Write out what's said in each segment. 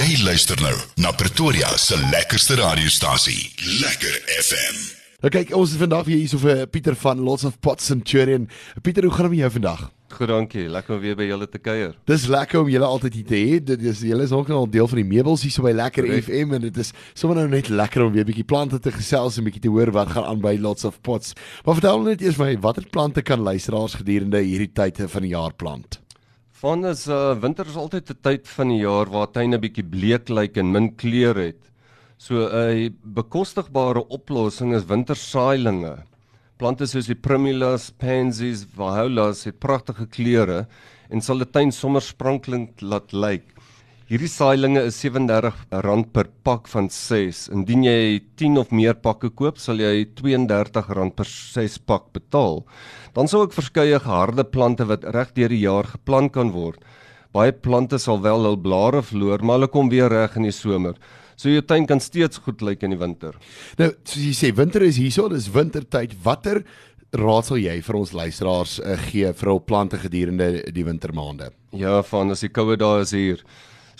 Jy luister nou na Pretoria se lekkerste radiostasie, Lekker FM. Nou kyk, ons is vandag weer hier so vir Pieter van Lots of Pots Centurion. Pieter, hoe gaan dit met jou vandag? Goed, dankie. Lekker om weer by julle te kuier. Dis lekker om julle altyd hier te hê. Dit is julle is ook al deel van die meubels hier so by Lekker Correct. FM en dit is sommer nou net lekker om weer 'n bietjie plante te gesels en bietjie te hoor wat gaan aan by Lots of Pots. Maar vertel net eers my, watter plante kan luisteraars gedurende hierdie tyd van die jaar plant? Van is uh winter is altyd 'n tyd van die jaar waar tuine bietjie bleek lyk en min kleur het. So 'n bekostigbare oplossing is wintersaailinge. Plante soos die primulas, pansies, violas het pragtige kleure en sal 'n tuin sommer sprankelend laat lyk. Hierdie saailinge is R37 per pak van 6. Indien jy 10 of meer pakke koop, sal jy R32 per 6 pak betaal. Dan sou ook verskeie geharde plante wat reg deur die jaar geplant kan word. Baie plante sal wel hul blare verloor, maar hulle kom weer reg in die somer. So jou tuin kan steeds goed lyk in die winter. Nou, soos jy sê, winter is hierso, dis wintertyd. Watter raad sal jy vir ons luisteraars uh, gee vir hul plante gedurende die wintermaande? Ja, van as die koue dae is hier.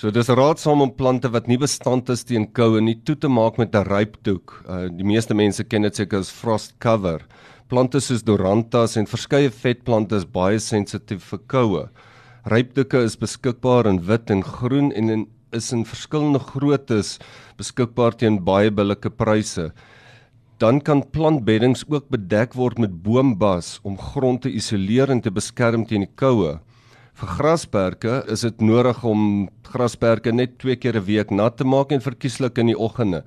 So dis raadsaam om plante wat nie bestand is teen koue nie toe te maak met 'n rypdoek. Uh, die meeste mense ken dit seker as frost cover. Plante soos dorantas en verskeie vetplante is baie sensitief vir koue. Rypdoeke is beskikbaar in wit en groen en in, is in verskillende groottes beskikbaar teen baie billike pryse. Dan kan plantbeddings ook bedek word met boombas om grond te isoleer en te beskerm teen die koue. Vir grasperke is dit nodig om grasperke net twee keer 'n week nat te maak en verkieslik in die oggende.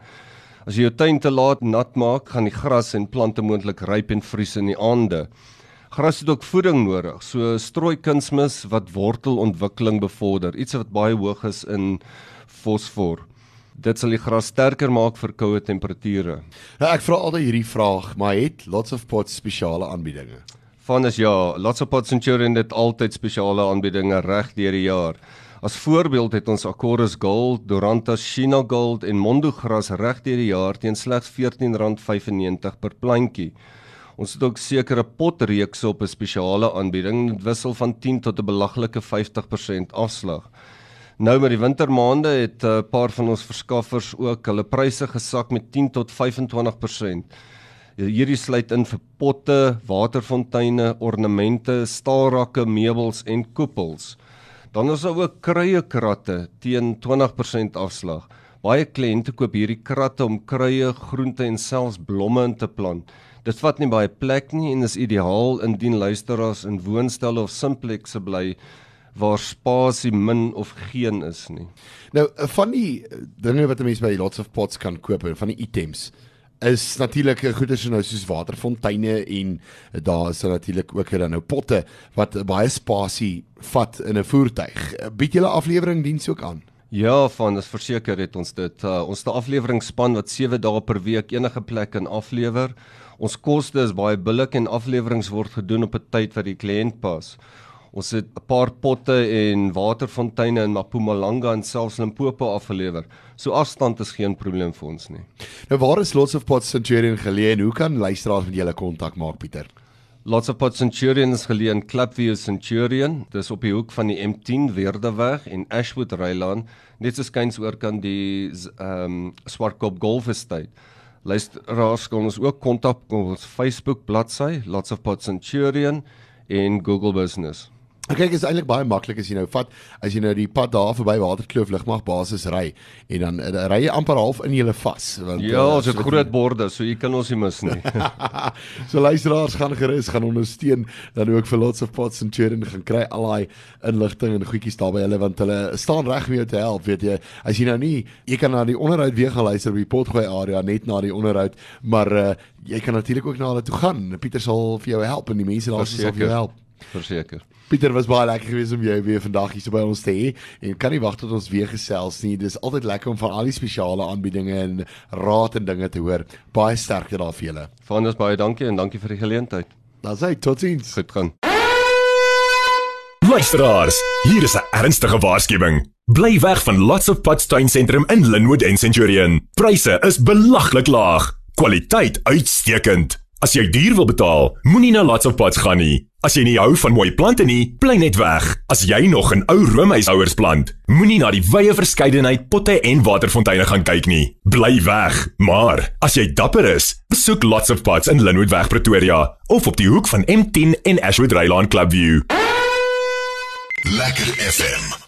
As jy jou tuin te laat nat maak, gaan die gras en plante moontlik ryp en vries in die aande. Gras het ook voeding nodig, so strooi kunsmis wat wortelontwikkeling bevorder, iets wat baie hoog is in fosfor. Dit sal die gras sterker maak vir koue temperature. Nou, ek vra altyd hierdie vraag, maar het Lots of Pots spesiale aanbiedinge? Van is ja, Lots of Pot Centurion het altyd spesiale aanbiedinge reg deur die jaar. As voorbeeld het ons Acorus Gold, Doranta China Gold en Mondo gras reg deur die jaar teen slegs R14.95 per plantjie. Ons het ook sekere potreekse op 'n spesiale aanbieding, dit wissel van 10 tot 'n belaglike 50% afslag. Nou met die wintermaande het 'n paar van ons verskaffers ook hulle pryse gesak met 10 tot 25%. Hierdie sluit in vir potte, waterfonteine, ornamente, staalrakke, meubels en koepels. Dan is daar ook kruie kratte teen 20% afslag. Baie kliënte koop hierdie kratte om kruie, groente en selfs blomme in te plant. Dit vat nie baie plek nie en is ideaal indien luisteraars in woonstelle of simplekse bly waar spasie min of geen is nie. Nou, van die dinge wat 'n mens by Lots of Pots kan koop, van die items is natuurlik goeder so nou soos waterfonteine en daar is natuurlik ook dan nou potte wat baie spasie vat in 'n voertuig. Bied julle aflewering diens ook aan? Ja, van is verseker het ons dit. Uh, ons het 'n afleweringsspan wat 7 dae per week enige plek kan aflewer. Ons koste is baie billik en afleweringe word gedoen op 'n tyd wat die kliënt pas. Ons het 'n paar potte en waterfonteine in Mpumalanga en selfs Limpopo afgelewer. So afstand is geen probleem vir ons nie. Nou waar is Lots of Pots Centurion geleë en hoe kan luisteraars met julle kontak maak Pieter? Lots of Pot Centurion is geleë in Clubview Centurion. Dis op die hoek van die M10 Weerdeweg en Ashwood Rylaan, net so skuins oor kan die ehm um, Swartkop Golf Estate. Luisteraars kan ons ook kontak op ons Facebook bladsy Lots of Pot Centurion en Google Business. Ek kyk is eintlik baie maklik as jy nou vat as jy nou die pad daar verby Waterkloof Lugmag basis ry en dan uh, ry jy amper half in julle vas want Ja, uh, ons het so- groot borde, so jy kan ons nie mis nie. so luisteraars gaan gerus gaan ondersteun dan ook vir Lots of Pots and Children gaan kry al daai inligting en goedjies daar by hulle want hulle staan reg om jou te help weet jy. As jy nou nie jy kan na die onderhoud weer gaan luister op die potgooi area net na die onderhoud maar uh, jy kan natuurlik ook na hulle toe gaan. Pieter sal vir jou help en die mense daar sal vir jou help Verseker. Pieter was baie lekker geweest om jou weer vandag hier so by ons te hê en kan nie wag tot ons weer gesels nie. Dis altyd lekker om van al die spesiale aanbiedinge en raad en dinge te hoor. Baie sterkte daar vir julle. Van ons baie dankie en dankie vir die geleentheid. Dan sê totiens. Goed gaan. Luisteraars, hier is 'n ernstige waarskuwing. Bly weg van Lots of Pots Tuin Sentrum in Lynnwood en Centurion. Pryse is belaglik laag, kwaliteit uitstekend. As jy duur wil betaal, moenie na Lots of Pots gaan nie. As jy nie hou van mooi plante nie, bly net weg. As jy nog 'n ou roomhuishouers plant, moenie na die wye verskeidenheid potte en waterfonteine gaan kyk nie. Bly weg. Maar as jy dapper is, besoek Lots of Pots in Lynnwoodweg Pretoria of op die hoek van M10 en Ashwood Rylaan Clubview. Lekker FM.